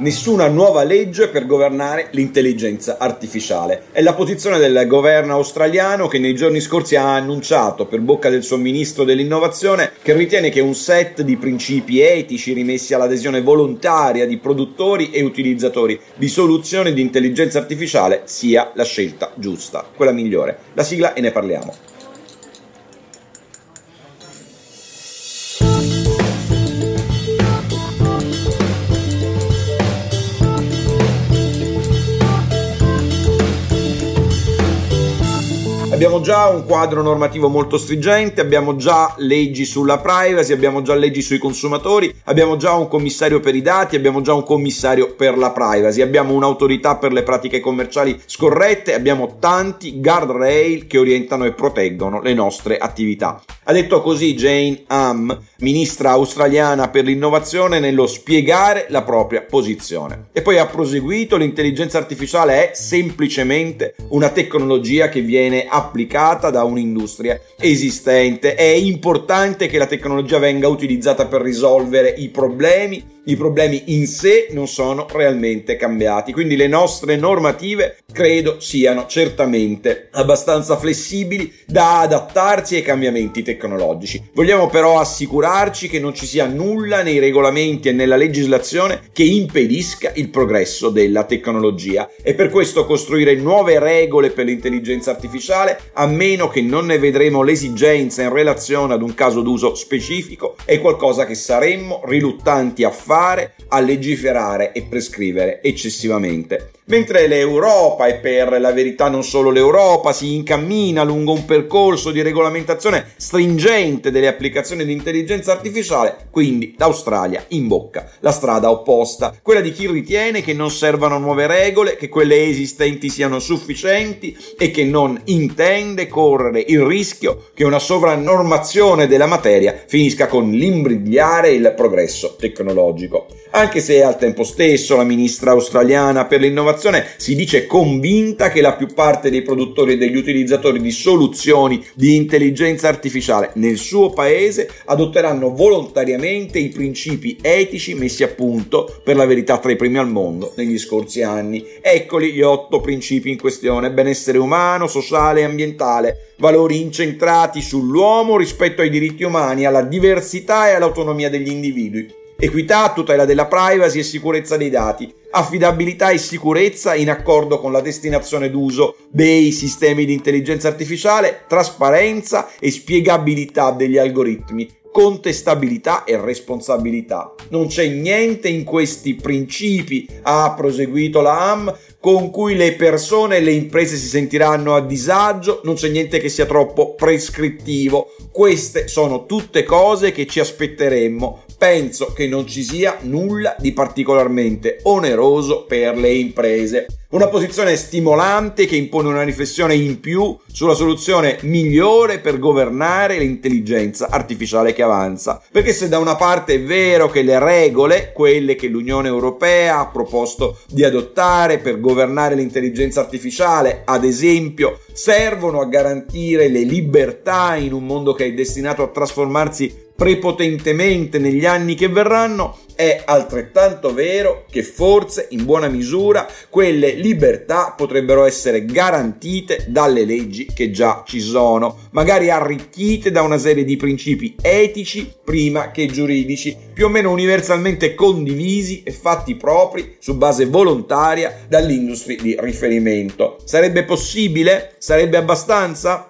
nessuna nuova legge per governare l'intelligenza artificiale. È la posizione del governo australiano che nei giorni scorsi ha annunciato per bocca del suo ministro dell'innovazione che ritiene che un set di principi etici rimessi all'adesione volontaria di produttori e utilizzatori di soluzioni di intelligenza artificiale sia la scelta giusta, quella migliore. La sigla e ne parliamo. Abbiamo già un quadro normativo molto stringente, abbiamo già leggi sulla privacy, abbiamo già leggi sui consumatori, abbiamo già un commissario per i dati, abbiamo già un commissario per la privacy, abbiamo un'autorità per le pratiche commerciali scorrette, abbiamo tanti guardrail che orientano e proteggono le nostre attività. Ha detto così Jane Ham, ministra australiana per l'innovazione, nello spiegare la propria posizione. E poi ha proseguito, l'intelligenza artificiale è semplicemente una tecnologia che viene applicata applicata da un'industria esistente. È importante che la tecnologia venga utilizzata per risolvere i problemi i problemi in sé non sono realmente cambiati. Quindi le nostre normative credo siano certamente abbastanza flessibili da adattarsi ai cambiamenti tecnologici. Vogliamo però assicurarci che non ci sia nulla nei regolamenti e nella legislazione che impedisca il progresso della tecnologia e per questo costruire nuove regole per l'intelligenza artificiale, a meno che non ne vedremo l'esigenza in relazione ad un caso d'uso specifico, è qualcosa che saremmo riluttanti a fare fare a legiferare e prescrivere eccessivamente. Mentre l'Europa, e per la verità non solo l'Europa, si incammina lungo un percorso di regolamentazione stringente delle applicazioni di intelligenza artificiale, quindi l'Australia imbocca la strada opposta, quella di chi ritiene che non servano nuove regole, che quelle esistenti siano sufficienti e che non intende correre il rischio che una sovrannormazione della materia finisca con l'imbrigliare il progresso tecnologico. Anche se al tempo stesso la ministra australiana per l'innovazione si dice convinta che la più parte dei produttori e degli utilizzatori di soluzioni di intelligenza artificiale nel suo paese adotteranno volontariamente i principi etici messi a punto per la verità tra i primi al mondo negli scorsi anni. Eccoli gli otto principi in questione: benessere umano, sociale e ambientale, valori incentrati sull'uomo rispetto ai diritti umani, alla diversità e all'autonomia degli individui equità, tutela della privacy e sicurezza dei dati, affidabilità e sicurezza in accordo con la destinazione d'uso dei sistemi di intelligenza artificiale, trasparenza e spiegabilità degli algoritmi, contestabilità e responsabilità. Non c'è niente in questi principi, ha proseguito la AM, con cui le persone e le imprese si sentiranno a disagio, non c'è niente che sia troppo prescrittivo. Queste sono tutte cose che ci aspetteremmo penso che non ci sia nulla di particolarmente oneroso per le imprese. Una posizione stimolante che impone una riflessione in più sulla soluzione migliore per governare l'intelligenza artificiale che avanza. Perché se da una parte è vero che le regole, quelle che l'Unione Europea ha proposto di adottare per governare l'intelligenza artificiale, ad esempio, servono a garantire le libertà in un mondo che è destinato a trasformarsi prepotentemente negli anni che verranno, è altrettanto vero che forse in buona misura quelle libertà potrebbero essere garantite dalle leggi che già ci sono, magari arricchite da una serie di principi etici prima che giuridici, più o meno universalmente condivisi e fatti propri su base volontaria dall'industria di riferimento. Sarebbe possibile? Sarebbe abbastanza?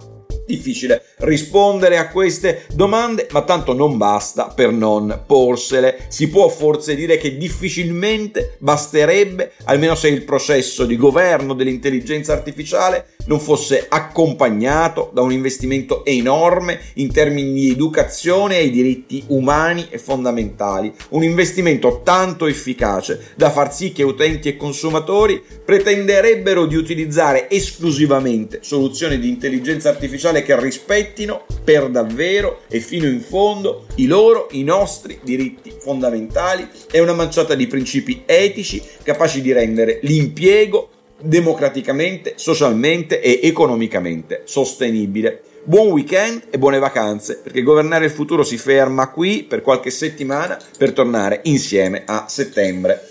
Difficile rispondere a queste domande, ma tanto non basta per non porsele. Si può forse dire che difficilmente basterebbe, almeno se il processo di governo dell'intelligenza artificiale non fosse accompagnato da un investimento enorme in termini di educazione ai diritti umani e fondamentali, un investimento tanto efficace da far sì che utenti e consumatori pretenderebbero di utilizzare esclusivamente soluzioni di intelligenza artificiale che rispettino per davvero e fino in fondo i loro, i nostri diritti fondamentali e una manciata di principi etici capaci di rendere l'impiego democraticamente, socialmente e economicamente sostenibile. Buon weekend e buone vacanze, perché governare il futuro si ferma qui per qualche settimana per tornare insieme a settembre.